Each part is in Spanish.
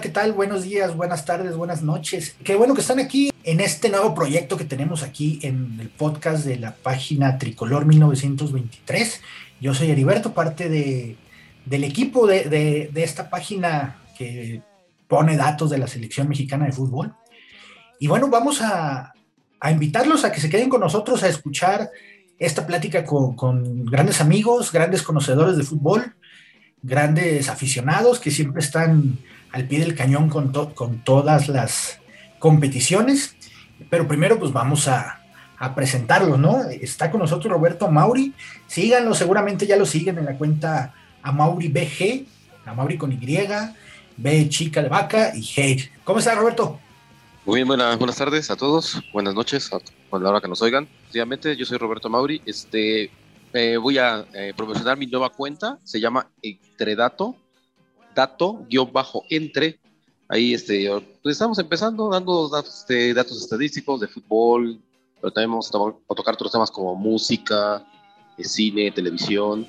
¿qué tal? Buenos días, buenas tardes, buenas noches. Qué bueno que están aquí en este nuevo proyecto que tenemos aquí en el podcast de la página Tricolor 1923. Yo soy Heriberto, parte de, del equipo de, esta página que pone datos de la selección mexicana de fútbol. Y bueno, vamos a, invitarlos a que se queden con nosotros a escuchar esta plática con, con grandes amigos, grandes conocedores de fútbol, grandes aficionados que siempre están al pie del cañón con, con todas las competiciones. Pero primero pues vamos a, a presentarlo, ¿no? Está con nosotros Roberto Mauri. Síganlo, seguramente ya lo siguen en la cuenta a Mauri BG, a Mauri con Y, B chica de vaca y G. ¿Cómo está Roberto? Muy bien, buenas, buenas tardes a todos, buenas noches a, la hora que nos oigan. Yo soy Roberto Mauri. Este, voy a eh, mi nueva cuenta, se llama Entredato, dato-entre. Ahí este, pues estamos empezando dando datos, este, datos estadísticos de fútbol, pero también vamos a, tocar otros temas como música, eh, cine, televisión.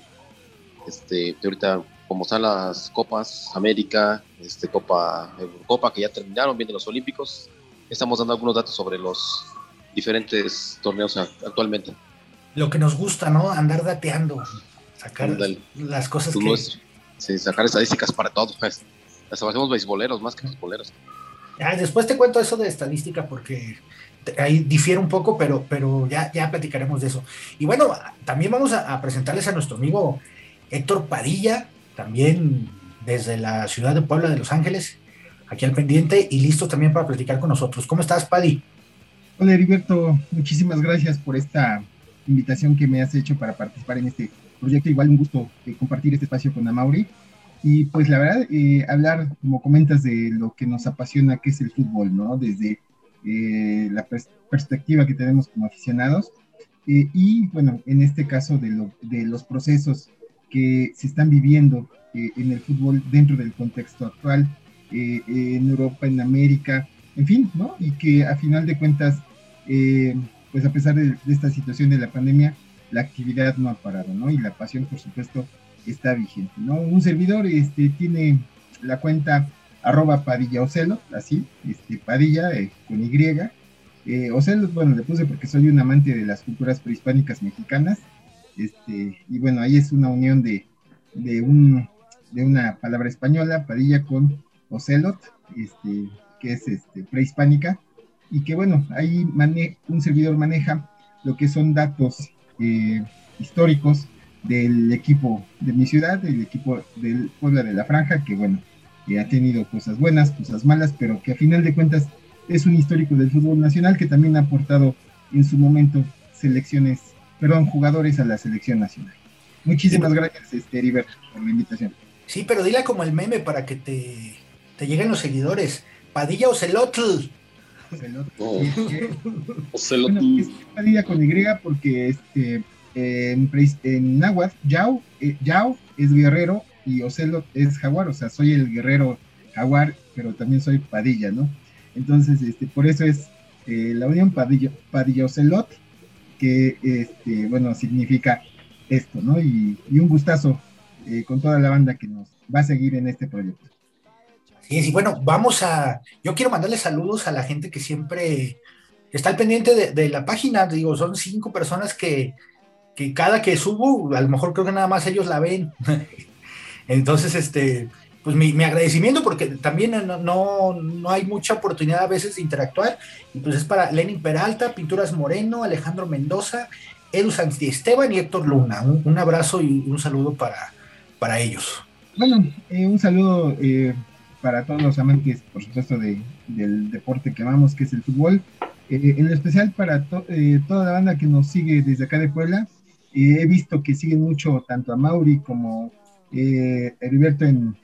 Este, ahorita, como están las Copas América, este, Copa Eurocopa, que ya terminaron, vienen los Olímpicos, estamos dando algunos datos sobre los diferentes torneos actualmente. Lo que nos gusta, ¿no? Andar dateando, sacar las cosas que, Sí, sacar estadísticas para todo, pues. Hasta hacemos beisboleros más que beisboleros. Ah, después te cuento eso de estadística porque ahí difiere un poco, pero, pero ya, ya platicaremos de eso. Y bueno, también vamos a, presentarles a nuestro amigo Héctor Padilla, también desde la ciudad de Puebla de Los Ángeles, aquí al pendiente y listo también para platicar con nosotros. ¿Cómo estás, Padi? Hola, Heriberto. Muchísimas gracias por esta invitación que me has hecho para participar en este proyecto. Igual un gusto eh, compartir este espacio con Amauri. Y pues la verdad, eh, hablar, como comentas, de lo que nos apasiona, que es el fútbol, ¿no? Desde eh, la perspectiva que tenemos como aficionados. y bueno, en este caso de, lo, de, los procesos que se están viviendo en el fútbol dentro del contexto actual, en Europa, en América, en fin, ¿no? Y que a final de cuentas, pues a pesar de, de esta situación de la pandemia, la actividad no ha parado, ¿no? Y la pasión, por supuesto, está vigente, ¿no? Un servidor este, tiene la cuenta arroba Padilla Ocelo, así, este, Padilla eh, con Y. Eh, Ocelo, bueno, le puse porque soy un amante de las culturas prehispánicas mexicanas, este, y bueno, ahí es una unión de, de, un, de una palabra española, Padilla con Ocelot, este, que es este, prehispánica, y que bueno, ahí un servidor maneja lo que son datos eh, históricos del equipo de mi ciudad, del equipo del Puebla de la Franja, que bueno, ha tenido cosas buenas, cosas malas, pero que a final de cuentas es un histórico del fútbol nacional que también ha aportado en su momento selecciones, perdón, jugadores a la selección nacional. Muchísimas gracias, este, Heriberto, por la invitación. Sí, pero dile como el meme para que te, te lleguen los seguidores. Padilla o Celotl. Oh. Padilla con Y porque este, en, en náhuatl, Yao, eh, Yao es guerrero y Ocelot es jaguar, o sea, soy el guerrero jaguar, pero también soy Padilla, ¿no? Entonces, este, por eso es eh, la unión Padilla, Padilla Ocelot, que, este, bueno, significa esto, ¿no? Y, un gustazo eh, con toda la banda que nos va a seguir en este proyecto. Sí, bueno, vamos a. Yo quiero mandarle saludos a la gente que siempre está al pendiente de, la página. Digo, son cinco personas que, cada que subo, a lo mejor creo que nada más ellos la ven. Entonces, este, pues mi, agradecimiento porque también no, no, hay mucha oportunidad a veces de interactuar. Y pues es para Lenin Peralta, Pinturas Moreno, Alejandro Mendoza, Edu Esteban y Héctor Luna. Un, abrazo y un saludo para, para ellos. Bueno, eh, un saludo. Eh para todos los amantes, por supuesto, de, del deporte que amamos, que es el fútbol. Eh, en especial para eh, toda la banda que nos sigue desde acá de Puebla. Eh, he visto que siguen mucho tanto a Mauri como eh, Heriberto en,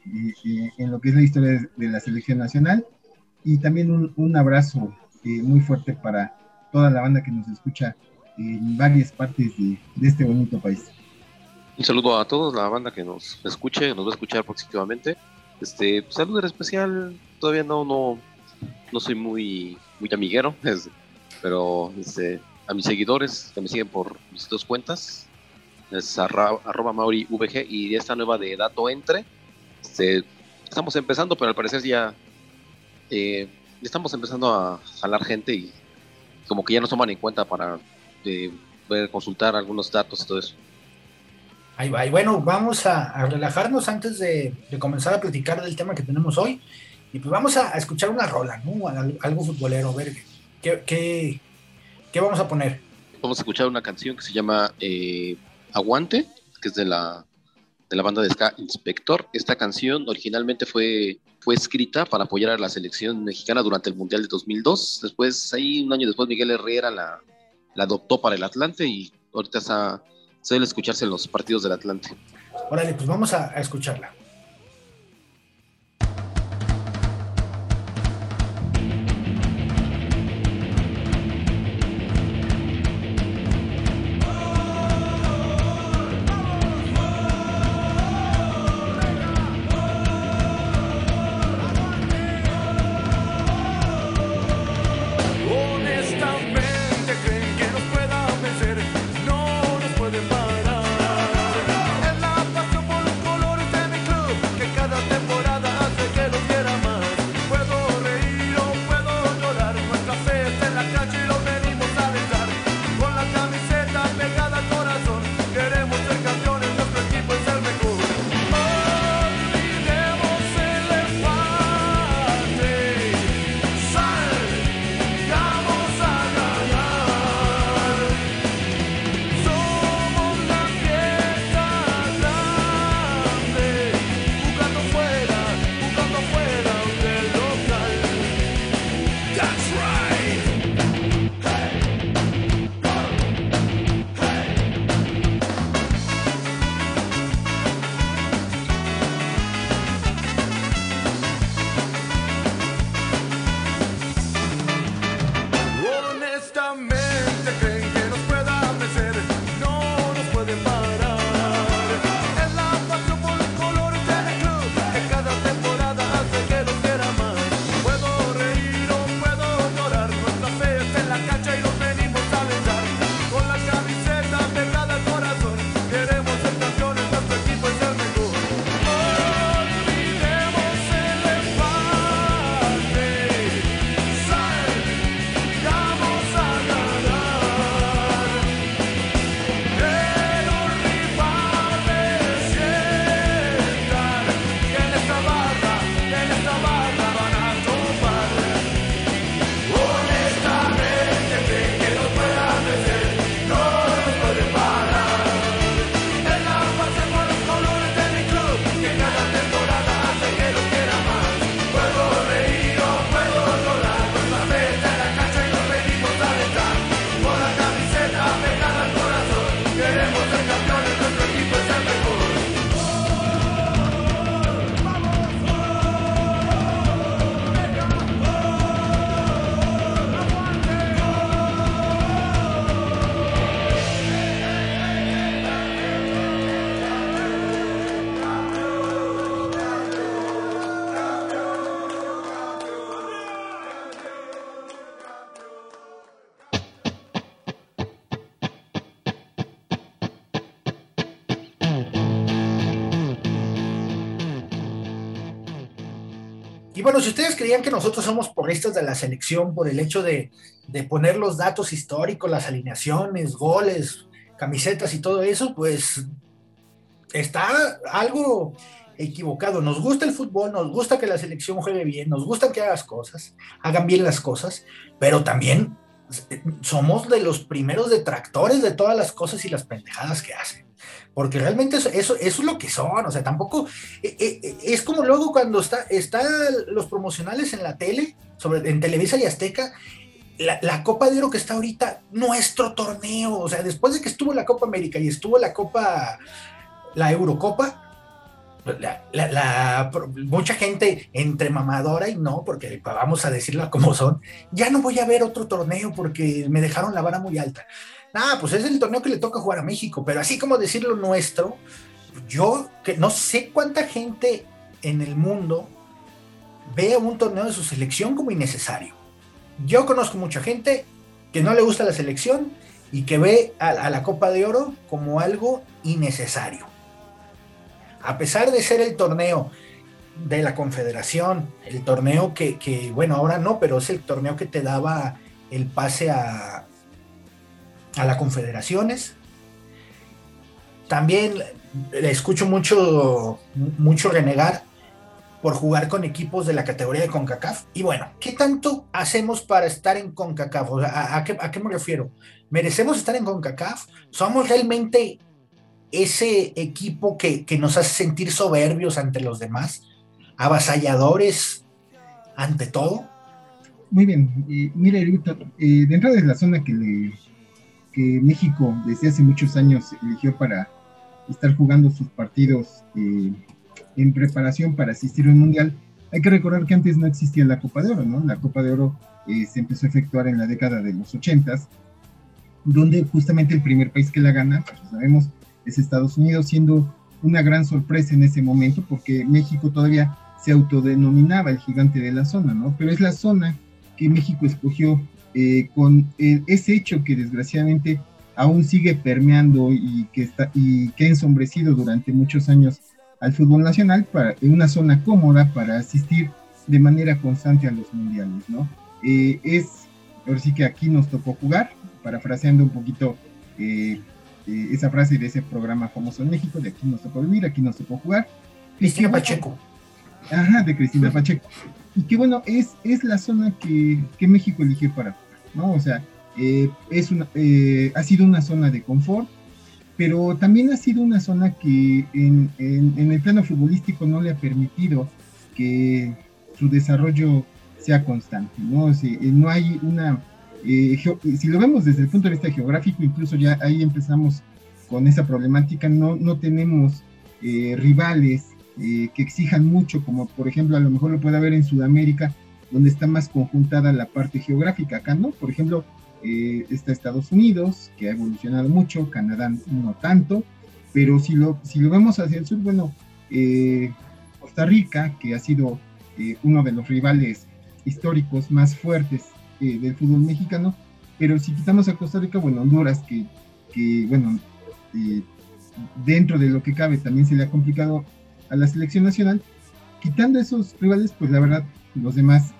en, lo que es la historia de, la selección nacional. Y también un, un abrazo muy fuerte para toda la banda que nos escucha en varias partes de, de este bonito país. Un saludo a todos, la banda que nos escuche, nos va a escuchar próximamente. Este, saludo en especial, todavía no, no, no soy muy, muy amiguero, pero este, a mis seguidores que me siguen por mis dos cuentas, es arroba, Mauri VG y esta nueva de Dato Entre. Este, estamos empezando, pero al parecer ya, eh, estamos empezando a jalar gente y como que ya nos toman en cuenta para eh, ver, consultar algunos datos y todo eso. Ahí va. Y bueno, vamos a, relajarnos antes de, comenzar a platicar del tema que tenemos hoy. Y pues vamos a, escuchar una rola, ¿no? Algo futbolero, a ver qué, qué, vamos a poner. Vamos a escuchar una canción que se llama eh, Aguante, que es de la, de la banda de ska Inspector. Esta canción originalmente fue, fue escrita para apoyar a la selección mexicana durante el Mundial de 2002. Después, ahí un año después, Miguel Herrera la, la adoptó para el Atlante y ahorita está, suele escucharse en los partidos del Atlante. Órale, pues vamos a escucharla. Bueno, si ustedes creían que nosotros somos porristas de la selección por el hecho de, poner los datos históricos, las alineaciones, goles, camisetas y todo eso, pues está algo equivocado. Nos gusta el fútbol, nos gusta que la selección juegue bien, nos gusta que hagas cosas, hagan bien las cosas, pero también somos de los primeros detractores de todas las cosas y las pendejadas que hacen. Porque realmente eso, eso, es lo que son, o sea, tampoco, eh, eh, eh, es como luego cuando está, está los promocionales en la tele, sobre, en Televisa y Azteca, la, Copa de Oro que está ahorita, nuestro torneo, o sea, después de que estuvo la Copa América y estuvo la Copa, la Eurocopa, mucha gente entre mamadora y no, porque vamos a decirlo como son, ya no voy a ver otro torneo porque me dejaron la vara muy alta. Ah, pues es el torneo que le toca jugar a México, pero así como decirlo nuestro, yo que no sé cuánta gente en el mundo ve un torneo de su selección como innecesario. Yo conozco mucha gente que no le gusta la selección y que ve a, la Copa de Oro como algo innecesario. A pesar de ser el torneo de la Confederación, el torneo que, bueno, ahora no, pero es el torneo que te daba el pase a, a las confederaciones. También le escucho mucho, mucho renegar por jugar con equipos de la categoría de CONCACAF. Y bueno, ¿qué tanto hacemos para estar en CONCACAF? ¿a, qué, ¿a, qué, me refiero? ¿Merecemos estar en CONCACAF? ¿Somos realmente ese equipo que, que nos hace sentir soberbios ante los demás? ¿Avasalladores ante todo? Muy bien. Eh, mira, eh, dentro de la zona que, le, que México desde hace muchos años eligió para estar jugando sus partidos eh, en preparación para asistir a un mundial, hay que recordar que antes no existía la Copa de Oro, ¿no? La Copa de Oro eh, se empezó a efectuar en la década de los 80, donde justamente el primer país que la gana, pues sabemos, es Estados Unidos, siendo una gran sorpresa en ese momento, porque México todavía se autodenominaba el gigante de la zona, ¿no? Pero es la zona que México escogió eh, con ese hecho que desgraciadamente aún sigue permeando y que, está, y que ha ensombrecido durante muchos años al fútbol nacional para, una zona cómoda para asistir de manera constante a los mundiales, ¿no? Eh, es, ahora sí que aquí nos tocó jugar, parafraseando un poquito eh, eh, esa frase de ese programa famoso en México, de aquí nos tocó vivir, aquí nos tocó jugar. Cristina Pacheco. Ajá, de Cristina Pacheco. Y que bueno, es, es la zona que, que México eligió para jugar, ¿no? O sea, eh, es una, eh, ha sido una zona de confort, pero también ha sido una zona que en, el plano futbolístico no le ha permitido que su desarrollo sea constante, ¿no? Eh, no hay una... si lo vemos desde el punto de vista geográfico, incluso ya ahí empezamos con esa problemática, no, no tenemos rivales que exijan mucho, como por ejemplo a lo mejor lo puede haber en Sudamérica, donde está más conjuntada la parte geográfica. Acá no, por ejemplo, eh, está Estados Unidos, que ha evolucionado mucho, Canadá no tanto, pero si lo, si lo vemos hacia el sur, bueno, eh, Costa Rica, que ha sido eh, uno de los rivales históricos más fuertes del fútbol mexicano, pero si quitamos a Costa Rica, bueno, Honduras, que, que bueno, dentro de lo que cabe también se le ha complicado a la selección nacional, quitando esos rivales, pues la verdad, los demás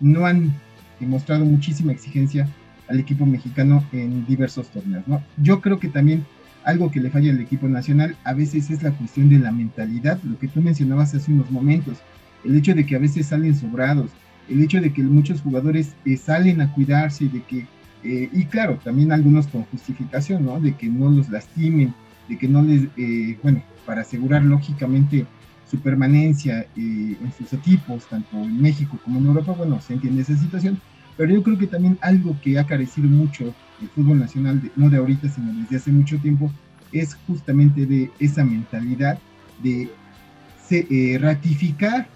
no han demostrado muchísima exigencia al equipo mexicano en diversos torneos. ¿no? Yo creo que también algo que le falla al equipo nacional a veces es la cuestión de la mentalidad, lo que tú mencionabas hace unos momentos, el hecho de que a veces salen sobrados, el hecho de que muchos jugadores eh, salen a cuidarse, de que, eh, y claro, también algunos con justificación, ¿no? De que no los lastimen, de que no les, eh, bueno, para asegurar lógicamente su permanencia eh, en sus equipos, tanto en México como en Europa, bueno, se entiende esa situación, pero yo creo que también algo que ha carecido mucho el fútbol nacional, no de ahorita, sino desde hace mucho tiempo, es justamente de esa mentalidad de eh, ratificar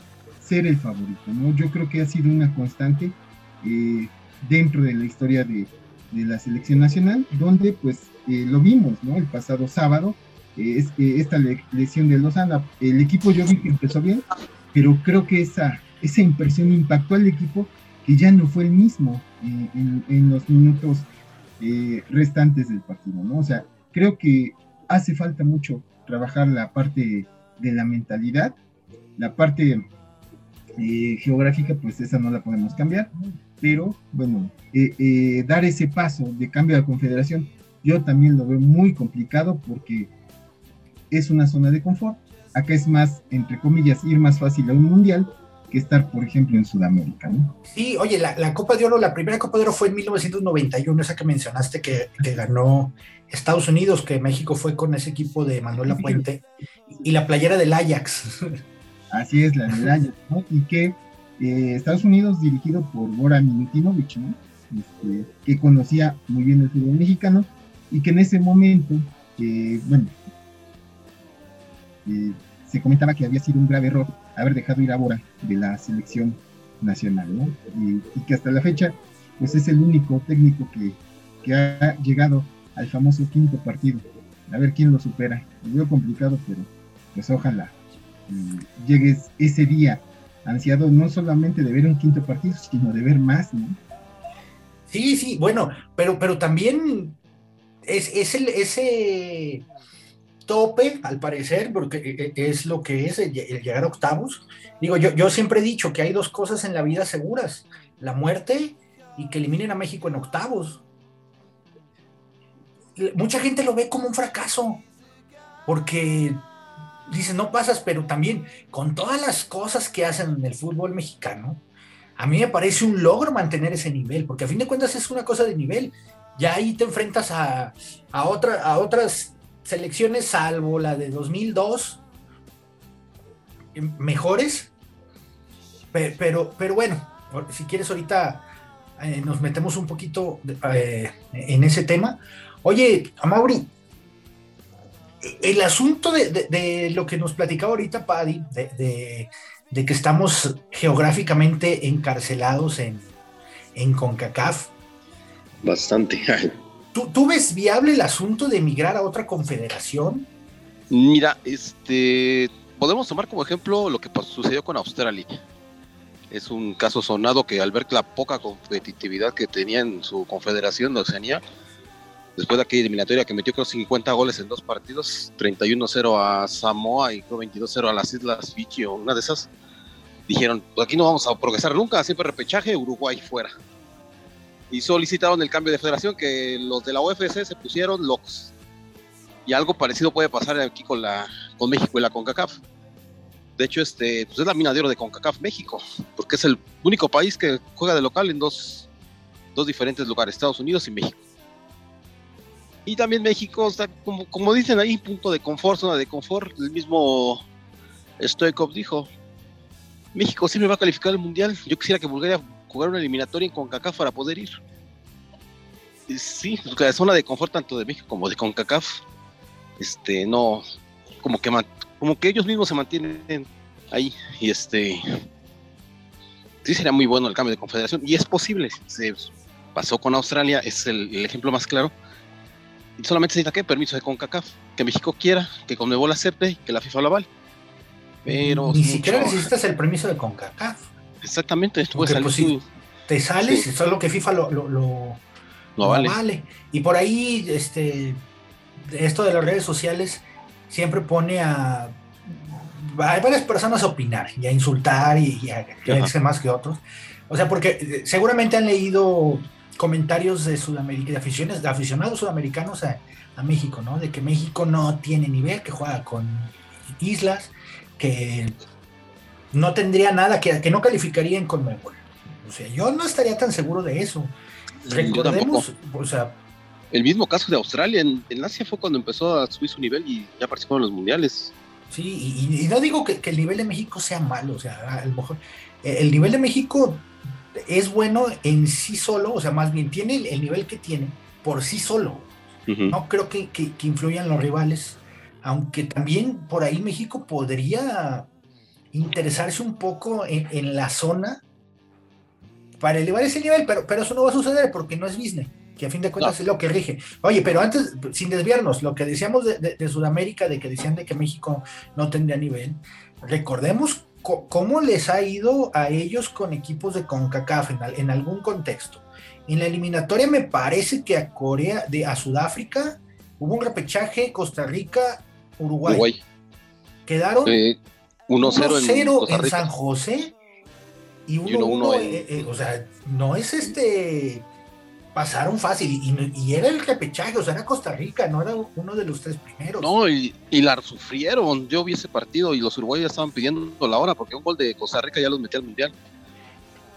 ser el favorito, ¿no? Yo creo que ha sido una constante eh, dentro de la historia de, de, la selección nacional, donde pues lo vimos, ¿no? El pasado sábado, es, esta lesión de Lozano. El equipo yo vi que empezó bien, pero creo que esa, esa impresión impactó al equipo que ya no fue el mismo eh, en, los minutos eh, restantes del partido, ¿no? O sea, creo que hace falta mucho trabajar la parte de la mentalidad, la parte eh, geográfica, pues esa no la podemos cambiar, pero bueno, dar ese paso de cambio de confederación, yo también lo veo muy complicado porque es una zona de confort. Acá es más, entre comillas, ir más fácil a un mundial que estar, por ejemplo, en Sudamérica. ¿no? Sí, oye, la, Copa de Oro, la primera Copa de Oro fue en 1991, esa que mencionaste que, ganó Estados Unidos, que México fue con ese equipo de Manuel Puente, y la playera del Ajax. Así es, la del Ajax, ¿no? Y que eh, Estados Unidos, dirigido por Bora Milutinovic, ¿no? Este, que conocía muy bien el fútbol mexicano, y que en ese momento, bueno, eh, se comentaba que había sido un grave error haber dejado ir a Bora de la selección nacional, ¿no? Y, que hasta la fecha, pues es el único técnico que, que, ha llegado al famoso quinto partido. A ver quién lo supera. Lo veo complicado, pero pues ojalá llegues ese día ansiado no solamente de ver un quinto partido, sino de ver más, ¿no? Sí, sí, bueno, pero, pero también es, es el, ese tope, al parecer, porque e, e, es lo que es el, llegar a octavos. Digo, yo, yo siempre he dicho que hay dos cosas en la vida seguras, la muerte y que eliminen a México en octavos. Mucha gente lo ve como un fracaso, porque dice, no pasas, pero también con todas las cosas que hacen en el fútbol mexicano, a mí me parece un logro mantener ese nivel, porque a fin de cuentas es una cosa de nivel. Ya ahí te enfrentas a, a, a otras selecciones, salvo la de 2002, mejores. Pero, pero, bueno, si quieres ahorita eh, nos metemos un poquito eh, en ese tema. Oye, Amaury, el asunto de, lo que nos platicaba ahorita Paddy, de, que estamos geográficamente encarcelados en, en CONCACAF. Bastante. ¿Tú, ves viable el asunto de emigrar a otra confederación? Mira, este, podemos tomar como ejemplo lo que sucedió con Australia. Es un caso sonado que al ver la poca competitividad que tenía en su confederación de Oceanía, después de aquella eliminatoria que metió creo 50 goles en dos partidos, 31-0 a Samoa y creo 22-0 a las Islas Fiji o una de esas, dijeron, pues aquí no vamos a progresar nunca, siempre repechaje, Uruguay fuera y solicitaron el cambio de federación que los de la UFC se pusieron locos. Y algo parecido puede pasar aquí con, la, con México y la CONCACAF. De hecho, este, pues es la mina de oro de CONCACAF México, porque es el único país que juega de local en dos, dos diferentes lugares, Estados Unidos y México. Y también México, está, como, como dicen ahí, punto de confort, zona de confort. El mismo Stoikov dijo, México me va a calificar al Mundial. Yo quisiera que Bulgaria jugar una eliminatoria en CONCACAF para poder ir. sí, la zona de confort tanto de México como de CONCACAF, este, no, como que, como que ellos mismos se mantienen ahí y este, sí sería muy bueno el cambio de confederación y es posible, se pasó con Australia, es el, ejemplo más claro. Y solamente necesita que permiso de CONCACAF, que México quiera, que Conmebol acepte, que la FIFA lo avale. Pero ni siquiera necesitas el permiso de CONCACAF. Exactamente, pues, te sales, y solo que FIFA lo, lo, vale. Y por ahí, este, esto de las redes sociales siempre pone a, hay varias personas a opinar y a insultar y, a creerse más que otros. O sea, porque eh, seguramente han leído comentarios de Sudamérica, de, aficiones, de aficionados sudamericanos a, a, México, ¿no? De que México no tiene nivel, que juega con islas, que no tendría nada, que, que no calificaría en Conmebol. O sea, yo no estaría tan seguro de eso. Recordemos, o sea... El mismo caso de Australia, en, Asia fue cuando empezó a subir su nivel y ya participó en los mundiales. Sí, y, no digo que, el nivel de México sea malo, o sea, a lo mejor el nivel de México es bueno en sí solo, o sea, más bien tiene el, nivel que tiene por sí solo. No creo que, que, influyan los rivales, aunque también por ahí México podría interesarse un poco en, la zona para elevar ese nivel, pero, pero eso no va a suceder porque no es business, que a fin de cuentas es lo que rige. Oye, pero antes, sin desviarnos, lo que decíamos de, Sudamérica, de que decían de que México no tendría nivel, recordemos cómo les ha ido a ellos con equipos de CONCACAF en, algún contexto. En la eliminatoria me parece que a Corea, de, a Sudáfrica, hubo un repechaje Costa Rica, Uruguay. Quedaron 1-0 en, San José y 1-1 eh, eh, o sea, no es este pasaron fácil y, era el repechaje, o sea, era Costa Rica, no era uno de los tres primeros. No, y, la sufrieron. Yo vi ese partido y los uruguayos estaban pidiendo la hora porque un gol de Costa Rica ya los metía al mundial.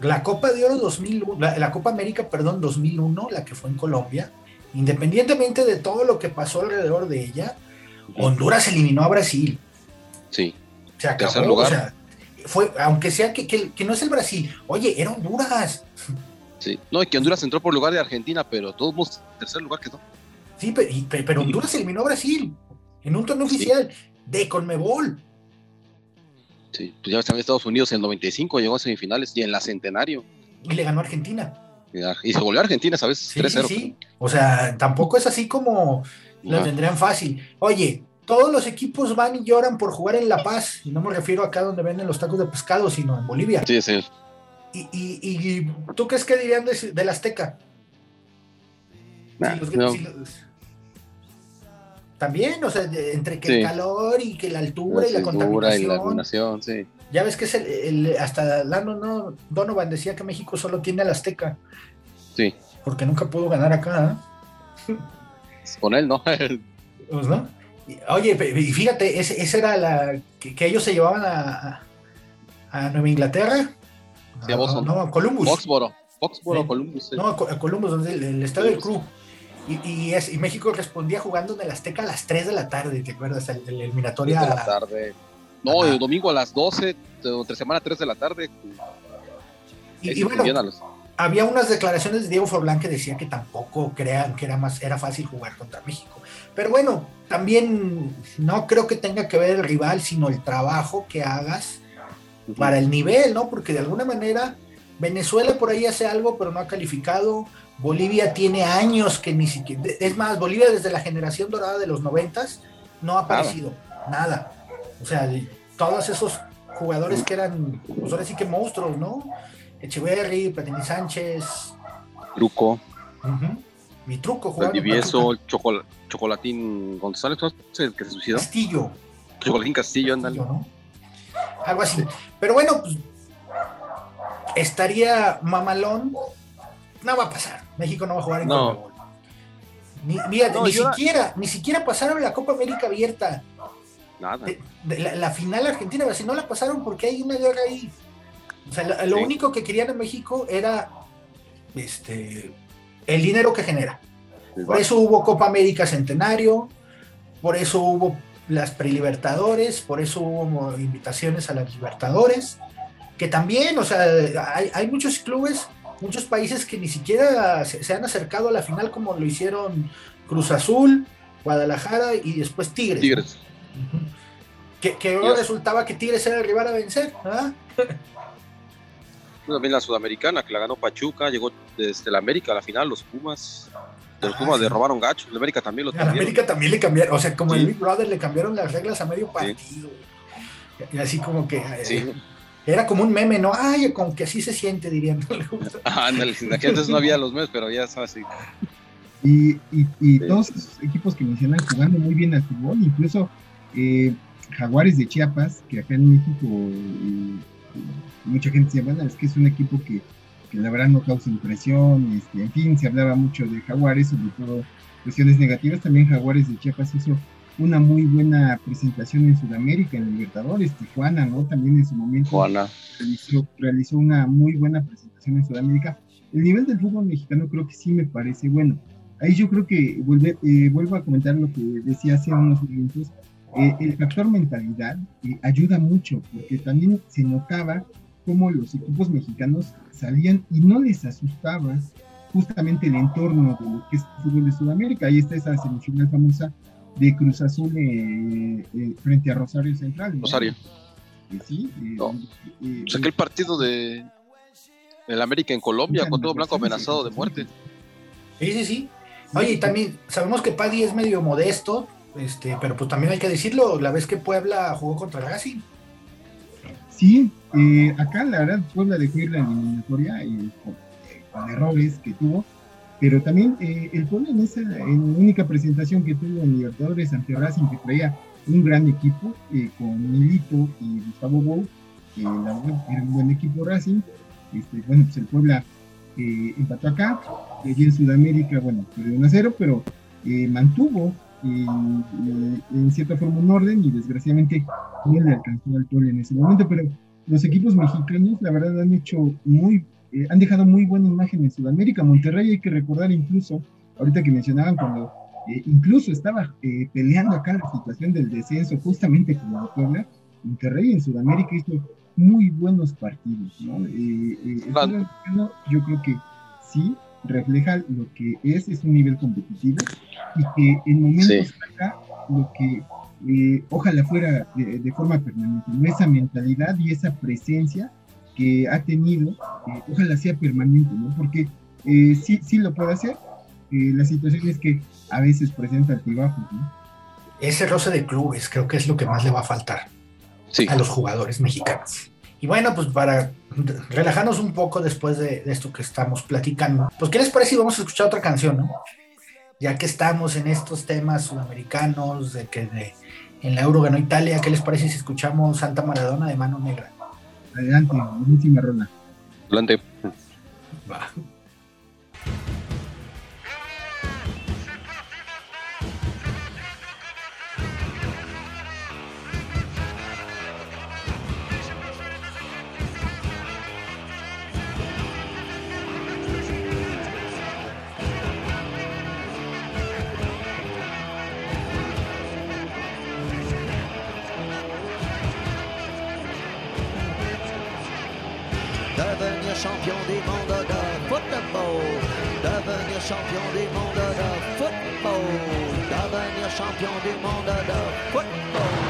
La Copa de Oro 2001, la, Copa América, perdón, 2001, la que fue en Colombia, independientemente de todo lo que pasó alrededor de ella, Honduras eliminó a Brasil. Sí. Se acabó, lugar. O sea, fue, aunque sea que, que, no es el Brasil, oye, era Honduras. Sí, no, y que Honduras entró por lugar de Argentina, pero todos tercer lugar quedó. Sí, pero, pero Honduras eliminó a Brasil en un torneo oficial de Conmebol. Sí, pues ya en Estados Unidos en el 95, llegó a semifinales y en la Centenario. Y le ganó a Argentina. Y se volvió a Argentina, ¿sabes? Sí, 3-0. Sí, sí. O sea, tampoco es así como lo tendrían fácil. Oye, todos los equipos van y lloran por jugar en La Paz, y no me refiero acá donde venden los tacos de pescado, sino en Bolivia. Sí, sí. ¿Y, y, tú qué es que dirían de, del Azteca? También, o sea, entre que el calor y que la altura y la contaminación. Y la contaminación sí. Ya ves que es el, hasta Lando no, Donovan decía que México solo tiene al Azteca. Sí. Porque nunca pudo ganar acá. ¿eh? Con él, ¿no? pues no. Oye, y fíjate, esa era la que, ellos se llevaban a, a Nueva Inglaterra. Sí, a Boston. No, a Columbus. Foxboro. Foxboro, Columbus. No, a Columbus, donde el, estado del club. Y, es, y, México respondía jugando en el Azteca a las 3 de la tarde, ¿te acuerdas? El, el eliminatoria. de la tarde. No, el domingo a las 12, entre semana 3 de la tarde. Y, bueno, había unas declaraciones de Diego Forlán que decía que tampoco crean que era más era fácil jugar contra México. Pero bueno, también no creo que tenga que ver el rival, sino el trabajo que hagas para el nivel, ¿no? Porque de alguna manera Venezuela por ahí hace algo, pero no ha calificado. Bolivia tiene años que ni siquiera. Es más, Bolivia desde la generación dorada de los noventas no ha aparecido nada. O sea, todos esos jugadores que eran, pues ahora sí que monstruos, ¿no? Echeverry, Platini Sánchez. Truco. Mi truco, jugaba. Vivieso, Chocolatín González, el que se suicidó? Castillo. Chocolatín Castillo, ándale. Algo así. Pero bueno, pues estaría mamalón. No va a pasar. México no va a jugar en no. Ni, ni siquiera, ni siquiera pasaron la Copa América abierta. Nada. la, final argentina, si no la pasaron porque hay una guerra ahí. O sea, lo, único que querían en México era este el dinero que genera. Por eso hubo Copa América Centenario, por eso hubo las prelibertadores, por eso hubo invitaciones a las Libertadores, que también, o sea, hay, muchos clubes, muchos países que ni siquiera se, han acercado a la final como lo hicieron Cruz Azul, Guadalajara y después Tigres. Tigres. Que, que resultaba que Tigres era el rival a vencer. ¿ah? También la sudamericana, que la ganó Pachuca, llegó desde la América a la final, los Pumas. Los ah, Pumas le robaron gachos, la América también lo A América también le cambiaron, o sea, como el Big Brother le cambiaron las reglas a medio partido. Y así como que. Eh, era como un meme, ¿no? Ay, como que así se siente, dirían. Ah, ándale, antes no había los memes, pero ya está así. Y, y, todos esos equipos que mencionan jugando muy bien al fútbol, incluso eh, Jaguares de Chiapas, que acá en México eh, mucha gente decía, bueno, es que es un equipo que, que la verdad no causa impresión, este, en fin, se hablaba mucho de Jaguares, sobre todo cuestiones negativas, también Jaguares de Chiapas hizo una muy buena presentación en Sudamérica, en Libertadores, Tijuana, ¿no? También en su momento realizó, realizó, una muy buena presentación en Sudamérica. El nivel del fútbol mexicano creo que sí me parece bueno. Ahí yo creo que vuelve, eh, vuelvo a comentar lo que decía hace unos minutos, eh, el factor mentalidad eh, ayuda mucho, porque también se notaba cómo los equipos mexicanos salían y no les asustaba justamente el entorno de lo que es el fútbol de Sudamérica. Ahí está esa semifinal famosa de Cruz Azul eh, frente a Rosario Central. Rosario. sí. el partido de el América en Colombia con todo blanco amenazado de muerte. Sí, sí, sí. Oye, y también sabemos que Paddy es medio modesto, este, pero pues también hay que decirlo, la vez que Puebla jugó contra Racing. Sí, eh, acá la verdad Puebla dejó ir la eliminatoria eh, con, errores que tuvo, pero también eh, el Puebla en esa única presentación que tuvo en Libertadores ante Racing que traía un gran equipo con Milito y Gustavo Bou, que la verdad era un buen equipo Racing, este, bueno pues el Puebla empató acá, y en Sudamérica, bueno, perdió 1 a 0, pero mantuvo en cierta forma un orden y desgraciadamente no le alcanzó al Puebla en ese momento, pero los equipos mexicanos la verdad han hecho muy, eh, han dejado muy buena imagen en Sudamérica. Monterrey hay que recordar incluso, ahorita que mencionaban cuando eh, incluso estaba eh, peleando acá la situación del descenso justamente como la Puebla, Monterrey en Sudamérica hizo muy buenos partidos, ¿no? yo creo que sí, refleja lo que es, es un nivel competitivo y que en momentos acá lo que eh, ojalá fuera de, forma permanente, esa mentalidad y esa presencia que ha tenido, eh, ojalá sea permanente, ¿no? Porque eh, sí, sí lo puede hacer, la situación es que a veces presenta altibajos, ¿no? Ese roce de clubes creo que es lo que más le va a faltar a los jugadores mexicanos. Y bueno, pues para relajarnos un poco después de, esto que estamos platicando, pues ¿qué les parece si vamos a escuchar otra canción, no? ya que estamos en estos temas sudamericanos, de que de, en la Euro ganó Italia, ¿qué les parece si escuchamos Santa Maradona de Mano Negra? Adelante, buenísima ronda. Adelante. Va. Champion des mondes de football, devenir champion des mondes de football.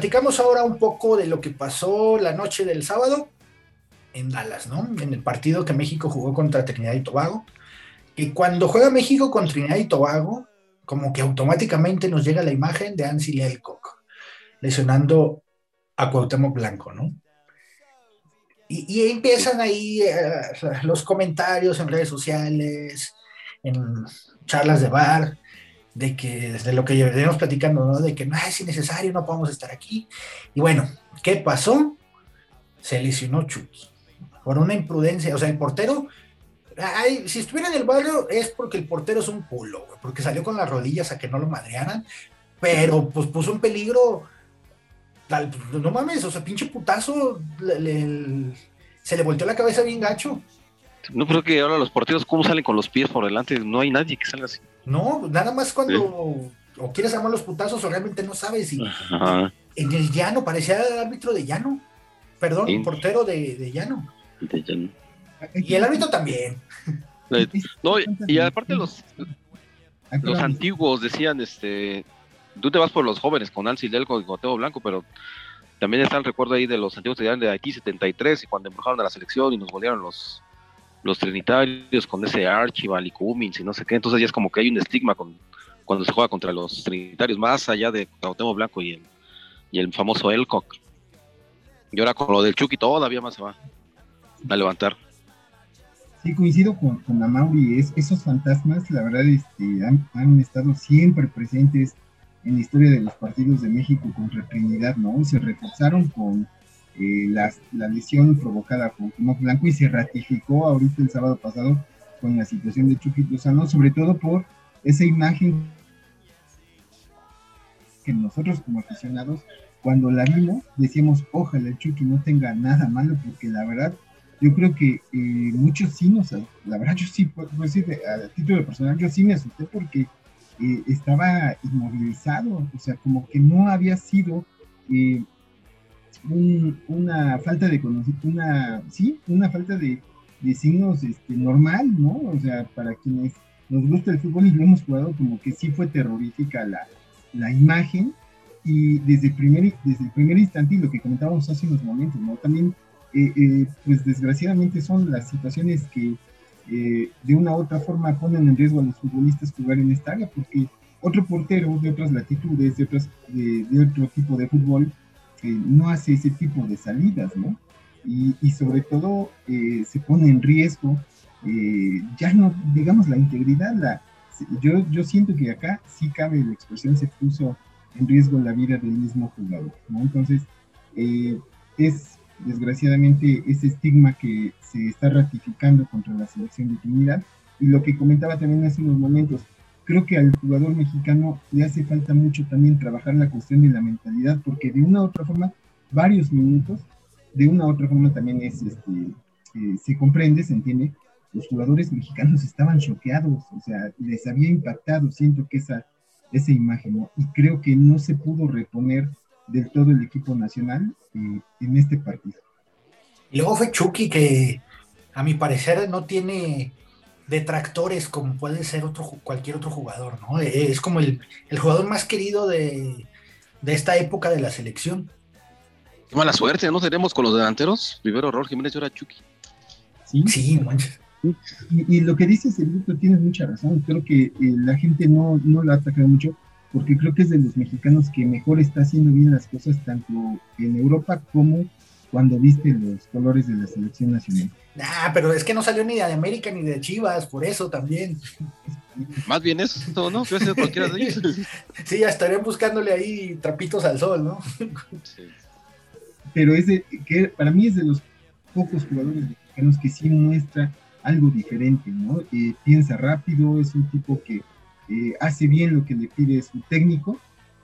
Platicamos ahora un poco de lo que pasó la noche del sábado en Dallas, ¿no? En el partido que México jugó contra Trinidad y Tobago. Que cuando juega México con Trinidad y Tobago, como que automáticamente nos llega la imagen de Ansi Lelcock lesionando a Cuauhtémoc Blanco, ¿no? Y, y empiezan ahí eh, los comentarios en redes sociales, en charlas de bar, de que desde lo que venimos platicando, ¿no? De que no es innecesario, no podemos estar aquí. Y bueno, ¿qué pasó? Se lesionó Chucky por una imprudencia. O sea, el portero, si estuviera en el barrio es porque el portero es un culo, porque salió con las rodillas a que no lo madrearan, pero pues puso en peligro. al- no mames, o sea, pinche putazo, se le volteó la cabeza bien gacho. No creo que ahora los porteros, ¿cómo salen con los pies por delante? No hay nadie que salga así. No, nada más cuando o quieres armar los putazos o realmente no sabes. Y Ajá. en el llano, parecía el árbitro de llano. Perdón, Sí. portero de, de llano. De ya no. Y el árbitro también. No, y, aparte los, Aquí los antiguos decían, este, tú te vas por los jóvenes con Alci Delco y Goteo Blanco, pero también está el recuerdo ahí de los antiguos que de Haití 73 y cuando embrujaron a la selección y nos golearon los los trinitarios con ese Archibald y Cummins y no sé qué, entonces ya es como que hay un estigma con, cuando se juega contra los trinitarios, más allá de Cuauhtémoc Blanco y el, y el famoso Elcock. Y ahora con lo del Chucky todavía más se va a levantar. Sí, coincido con, con Amauri, es, esos fantasmas, la verdad, este, han, han estado siempre presentes en la historia de los partidos de México contra Trinidad, ¿no? Se reforzaron con eh, la lesión provocada por Cuauhtémoc Blanco y se ratificó ahorita el sábado pasado con la situación de Chucky Lozano, sobre todo por esa imagen que nosotros como aficionados, cuando la vimos, decíamos, ojalá Chucky no tenga nada malo, porque la verdad, yo creo que eh, muchos sí nos, la verdad yo sí, puedo decir, de- a título personal, yo sí me asusté porque eh, estaba inmovilizado, o sea, como que no había sido un- una falta de conocimiento, una, sí, una falta de, de signos este, normal, ¿no? O sea, para quienes nos gusta el fútbol y lo hemos jugado, como que sí fue terrorífica la, la imagen y desde el primer, desde el primer instante y lo que comentábamos hace unos momentos, ¿no? También, eh, eh, pues desgraciadamente son las situaciones que eh, de una u otra forma ponen en riesgo a los futbolistas jugar en esta área, porque otro portero de otras latitudes, de, otras, de, de otro tipo de fútbol, eh, no hace ese tipo de salidas, ¿no? Y, y sobre todo eh, se pone en riesgo, eh, ya no, digamos, la integridad, la, yo, yo siento que acá sí cabe la expresión, se puso en riesgo la vida del mismo jugador, ¿no? Entonces, eh, es desgraciadamente ese estigma que se está ratificando contra la selección de Trinidad y lo que comentaba también hace unos momentos, creo que al jugador mexicano le hace falta mucho también trabajar la cuestión de la mentalidad, porque de una u otra forma, varios minutos, de una u otra forma también es, este, eh, se comprende, se entiende, los jugadores mexicanos estaban choqueados, o sea, les había impactado, siento que esa, esa imagen, ¿no? y creo que no se pudo reponer del todo el equipo nacional eh, en este partido. Y luego fue Chucky que a mi parecer no tiene detractores como puede ser otro, cualquier otro jugador, ¿no? Eh, Es como el, el jugador más querido de, de esta época de la selección. Qué mala suerte, ¿no? Tenemos con los delanteros. Primero Raúl Jiménez y ahora Chucky. ¿sí? Sí, manches. Y, y lo que dices, Eduardo, tienes mucha razón. Creo que eh, la gente no, no la ha atacado mucho porque creo que es de los mexicanos que mejor está haciendo bien las cosas tanto en Europa como cuando viste los colores de la selección nacional. Nah, pero es que no salió ni de América ni de Chivas, por eso también. Más bien eso, ¿no? Cualquiera de ellos. Sí, ya estarían buscándole ahí trapitos al sol, ¿no? Sí. Pero es de, que para mí es de los pocos jugadores mexicanos que sí muestra algo diferente, ¿no? Eh, piensa rápido, es un tipo que eh, hace bien lo que le pide su técnico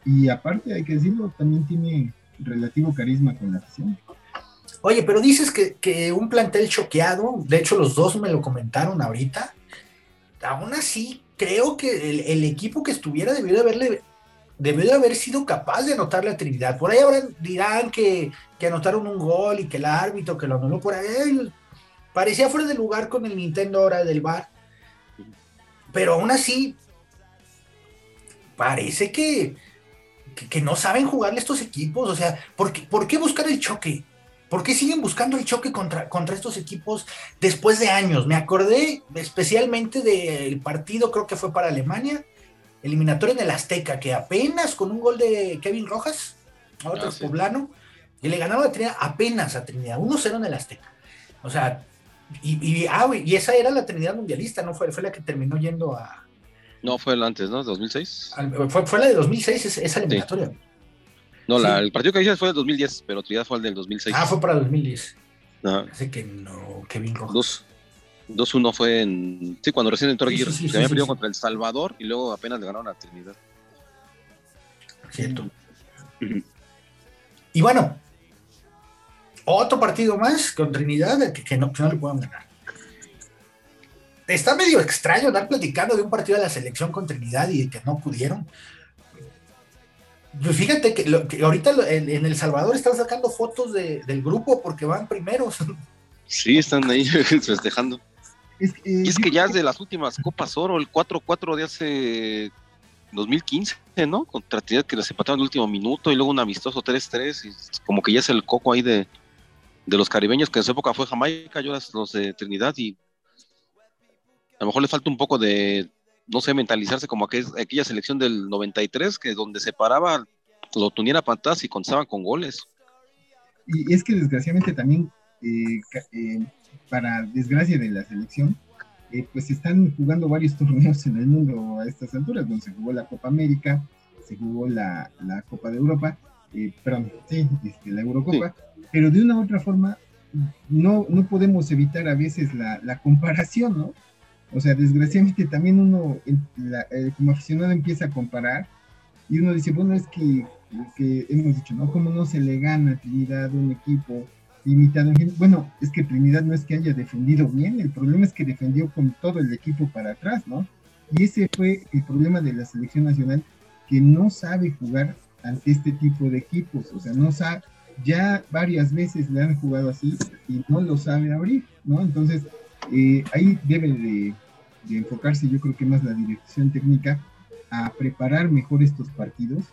y aparte, hay que decirlo, también tiene relativo carisma con la afición. Oye, pero dices que, que un plantel choqueado, de hecho los dos me lo comentaron ahorita, aún así creo que el, el equipo que estuviera debió de haberle debió de haber sido capaz de anotarle a Trinidad. Por ahí habrán, dirán que, que anotaron un gol y que el árbitro que lo anuló por ahí. Parecía fuera de lugar con el Nintendo ahora del bar. Pero aún así, parece que, que, que no saben jugarle estos equipos. O sea, ¿por qué, por qué buscar el choque? ¿Por qué siguen buscando el choque contra, contra estos equipos después de años? Me acordé especialmente del partido, creo que fue para Alemania, eliminatorio en el Azteca, que apenas con un gol de Kevin Rojas, otro Ah, sí. poblano, y le ganaron a Trinidad apenas a Trinidad, 1-0 en el Azteca. O sea, y, y, ah, y esa era la Trinidad mundialista, ¿no? Fue, fue la que terminó yendo a... No, fue el antes, ¿no? 2006. al- fue, fue la de 2006, esa, esa eliminatoria. No, la- el partido que dices fue el 2010, pero Trinidad fue el del 2006. Ah, fue para 2010. Ajá. Así que no, Kevin Rojas. Dos. 2-1 fue en. Sí, cuando recién entró Sí, sí, Aguirre. sí, se había sí, perdido sí. contra El Salvador y luego apenas le ganaron a Trinidad. Cierto. Y bueno, otro partido más con Trinidad que, que no, que no le puedan ganar. Está medio extraño andar platicando de un partido de la selección con Trinidad y de que no pudieron. Pues fíjate que, lo- que ahorita lo- en, en El Salvador están sacando fotos de- del grupo porque van primeros. Sí, están ahí festejando. Es, que, Y es que ya es de las últimas Copas Oro, el 4-4 de hace 2015, ¿no? Contra Trinidad que les empataron en el último minuto y luego un amistoso 3-3. Y es como que ya es el coco ahí de, de los caribeños, que en su época fue Jamaica, yo los de Trinidad y A lo mejor le falta un poco de, no sé, mentalizarse como aquel- aquella selección del 93, que donde se paraba, lo tunían a patadas y contestaban con goles. Y es que desgraciadamente también, eh, eh, para desgracia de la selección, eh, pues están jugando varios torneos en el mundo a estas alturas, donde se jugó la Copa América, se jugó la, la Copa de Europa, eh, perdón, sí, este, la Eurocopa, pero de una u otra forma no, no podemos evitar a veces la, la comparación, ¿no? O sea, desgraciadamente también uno, la- como aficionado, empieza a comparar y uno dice, bueno, es que, que hemos dicho, ¿no? ¿Cómo no se le gana a Trinidad un equipo limitado? Bueno, es que Trinidad no es que haya defendido bien, el problema es que defendió con todo el equipo para atrás, ¿no? Y ese fue el problema de la selección nacional, que no sabe jugar ante este tipo de equipos, o sea, no sabe, ya varias veces le han jugado así y no lo sabe abrir, ¿no? Entonces, eh, ahí debe de, de enfocarse, yo creo que más la dirección técnica, a preparar mejor estos partidos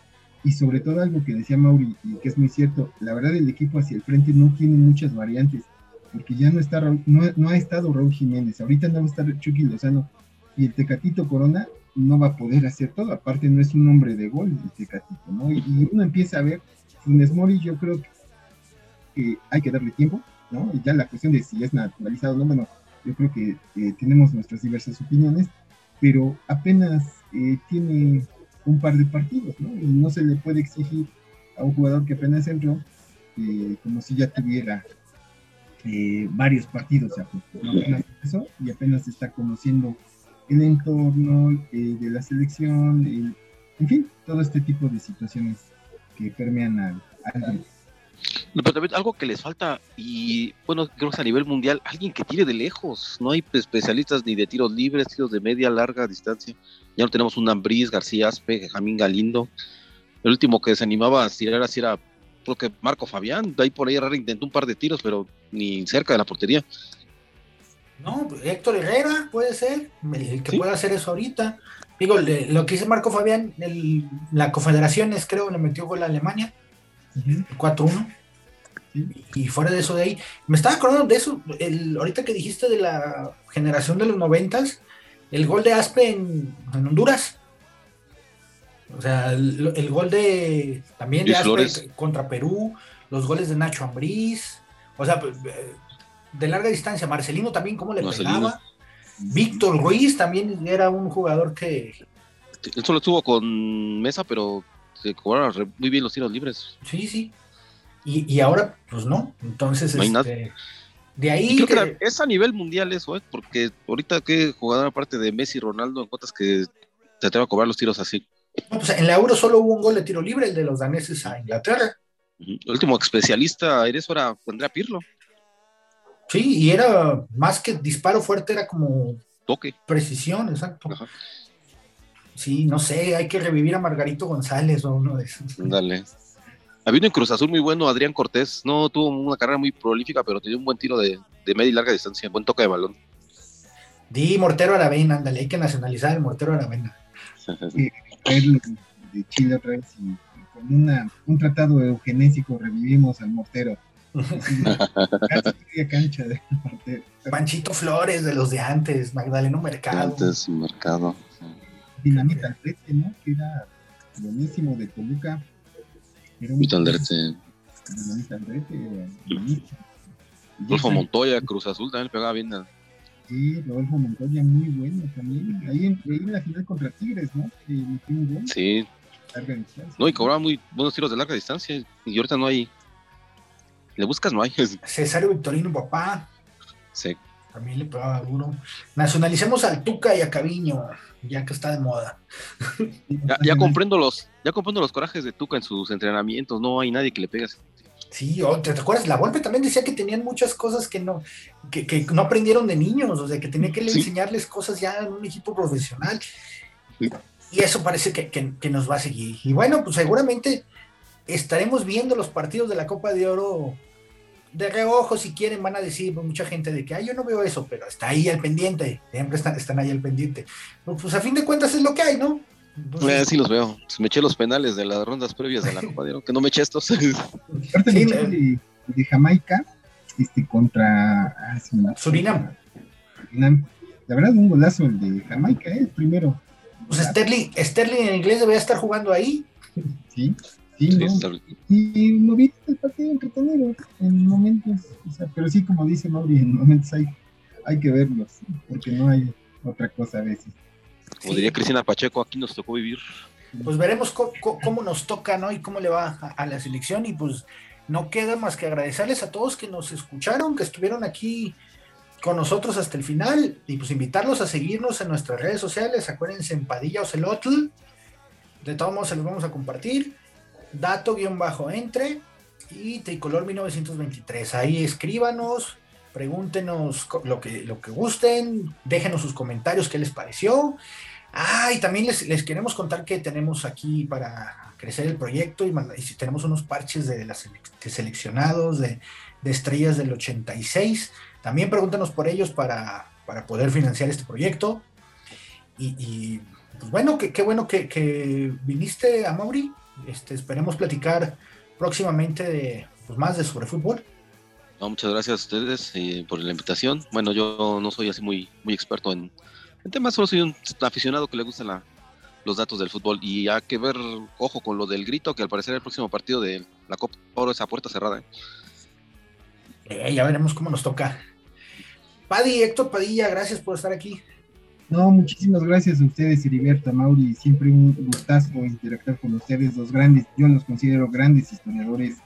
y sobre todo algo que decía Mauri y que es muy cierto, la verdad el equipo hacia el frente no tiene muchas variantes porque ya no está no, no ha estado Raúl Jiménez, ahorita no va a estar Chucky Lozano y el Tecatito Corona no va a poder hacer todo, aparte no es un hombre de gol el Tecatito, ¿no? Y, y uno empieza a ver, Funes Mori yo creo que hay que darle tiempo, ¿no? Y ya la cuestión de si es naturalizado o no, bueno, yo creo que eh, tenemos nuestras diversas opiniones, pero apenas eh, tiene un par de partidos, ¿no? Y no se le puede exigir a un jugador que apenas entró eh, como si ya tuviera varios partidos, sea, pues, no apenas empezó y apenas está conociendo el entorno de la selección, el- en fin, todo este tipo de situaciones que permean al, pero también algo que les falta, y bueno, creo que a nivel mundial, alguien que tire de lejos. No hay especialistas ni de tiros libres, tiros de media, larga distancia. Ya no tenemos un Ambriz, García Aspe, Jamín Galindo. El último que se animaba a tirar así era, creo que Marco Fabián. De ahí por ahí Herrera intentó un par de tiros, pero ni cerca de la portería. No, pues, Héctor Herrera puede ser, el que Sí. pueda hacer eso ahorita. Digo, le- lo que dice Marco Fabián, el- la Confederaciones creo le metió gol a Alemania, el 4-1. Sí. Y fuera de eso de ahí, me estaba acordando de eso, el, ahorita que dijiste de la generación de los noventas, el gol de Aspe en, en Honduras. O sea, el, el gol de también de Aspe Flores. contra Perú, los goles de Nacho Ambriz, o sea, pues, eh, de larga distancia, Marcelino también cómo le Marcelino. pegaba. Víctor Ruiz también era un jugador que Él solo estuvo con Mesa, pero cobraron re- muy bien los tiros libres. sí, sí. Y, y ahora, pues no. Entonces, No hay este, de ahí Y creo que es a nivel mundial eso, ¿eh? porque ahorita qué jugador aparte de Messi y Ronaldo encuentras que te atreva a cobrar los tiros así. No, pues en la Euro solo hubo un gol de tiro libre, el de los daneses a Inglaterra. El último especialista en eso era Andrea Pirlo, Sí, y era más que disparo fuerte, era como toque. precisión, exacto. Ajá. Sí, no sé, hay que revivir a Margarito González o uno de esos. Dale. Había uno en Cruz Azul muy bueno, Adrián Cortés. No tuvo una carrera muy prolífica, pero tenía un buen tiro de, de media y larga distancia, buen toque de balón. Di Mortero Aravena, ándale, hay que nacionalizar el Mortero Aravena. traerlo de Chile otra vez y, y con una, un tratado eugenésico revivimos al mortero. Casi cancha de mortero. Panchito Flores de los de antes, Magdaleno Mercado. Antes mercado. Dinamita Aldrete, ¿no? Que era buenísimo de Toluca. Era un-. Dinamita Aldrete era buenísimo. Y Rodolfo esa- Montoya, Cruz Azul también le pegaba bien. Sí, Rodolfo Montoya, muy bueno también. Ahí en, ahí en la final contra Tigres, ¿no? Que metió un gol. Sí, larga distancia. no, y cobraba muy buenos tiros de larga distancia. Y ahorita no hay. Le buscas, no hay. Cesario Victorino, papá, Sí. también le pegaba duro. Nacionalicemos al Tuca y a Caviño, ya que está de moda. Ya, ya comprendo los, ya comprendo los corajes de Tuca en sus entrenamientos. No hay nadie que le pegue así. Sí, o ¿te, acuerdas? La Volpe también decía que tenían muchas cosas que no, que, que no aprendieron de niños, o sea, que tenía que Sí. enseñarles cosas ya en un equipo profesional. Sí. Y eso parece que, que- que nos va a seguir. Y bueno, pues seguramente estaremos viendo los partidos de la Copa de Oro de reojo, si quieren, van a decir pues, mucha gente de que, ay, yo no veo eso, pero está ahí al pendiente, siempre están, están ahí al pendiente. Pues, pues, a fin de cuentas es lo que hay, ¿no? Entonces, Eh, sí los veo. Me eché los penales de las rondas previas de la Copa de que no me eché estos. Aparte Sí, de, de Jamaica este, contra ah, Surinam. Surinam. la verdad, un golazo el de Jamaica, ¿eh? el primero. Pues Sterling, Sterling en inglés debería estar jugando ahí. Sí, sí, Sí, ¿no? Y no vi el partido entretenido en momentos, o sea, pero sí, como dice Mauri, en momentos hay, hay que verlos, porque no hay otra cosa a veces. Como Sí. diría Cristina Pacheco, aquí nos tocó vivir. Pues veremos cómo, nos toca, ¿no? Y cómo le va a, a la selección. Y pues no queda más que agradecerles a todos que nos escucharon, que estuvieron aquí con nosotros hasta el final. Y pues invitarlos a seguirnos en nuestras redes sociales. Acuérdense en Padilla o Celotl. De todos modos se los vamos a compartir. Dato guion bajo entre y Tricolor 1923. Ahí escríbanos, pregúntenos lo que, lo que gusten, déjenos sus comentarios, qué les pareció. Ah, y también les, les queremos contar que tenemos aquí para crecer el proyecto y, y tenemos unos parches de, las seleccionados, de, de estrellas del 86. También pregúntanos por ellos para, para poder financiar este proyecto. Y, y, pues bueno, qué qué bueno que, que viniste a Mauri. Este, esperemos platicar próximamente de, pues, más de sobre fútbol. No, muchas gracias a ustedes eh, por la invitación. Bueno, yo no soy así muy, muy experto en, en temas, solo soy un aficionado que le gustan la- los datos del fútbol. Y hay que ver, ojo con lo del grito, que al parecer el próximo partido de la Copa Oro es a puerta cerrada. ¿eh? Eh, ya veremos cómo nos toca. Paddy, Héctor Padilla, gracias por estar aquí. No, muchísimas gracias a ustedes, Heriberto, Mauri, siempre un gustazo interactuar con ustedes, dos grandes, yo los considero grandes historiadores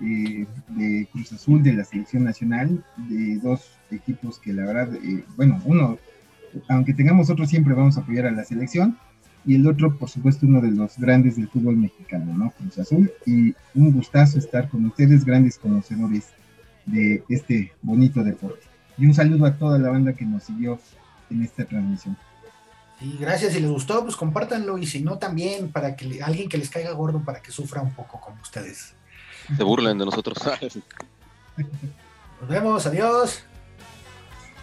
eh, de Cruz Azul, de la selección nacional, de dos equipos que la verdad, eh, bueno, uno, aunque tengamos otro, siempre vamos a apoyar a la selección, y el otro, por supuesto, uno de los grandes del fútbol mexicano, ¿no? Cruz Azul, y un gustazo estar con ustedes, grandes conocedores de este bonito deporte. Y un saludo a toda la banda que nos siguió en esta transmisión. Y gracias, si les gustó, pues compártanlo y si no también para que le- alguien que les caiga gordo para que sufra un poco como ustedes. Se burlen de nosotros. Nos vemos, adiós.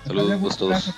Saludos a todos.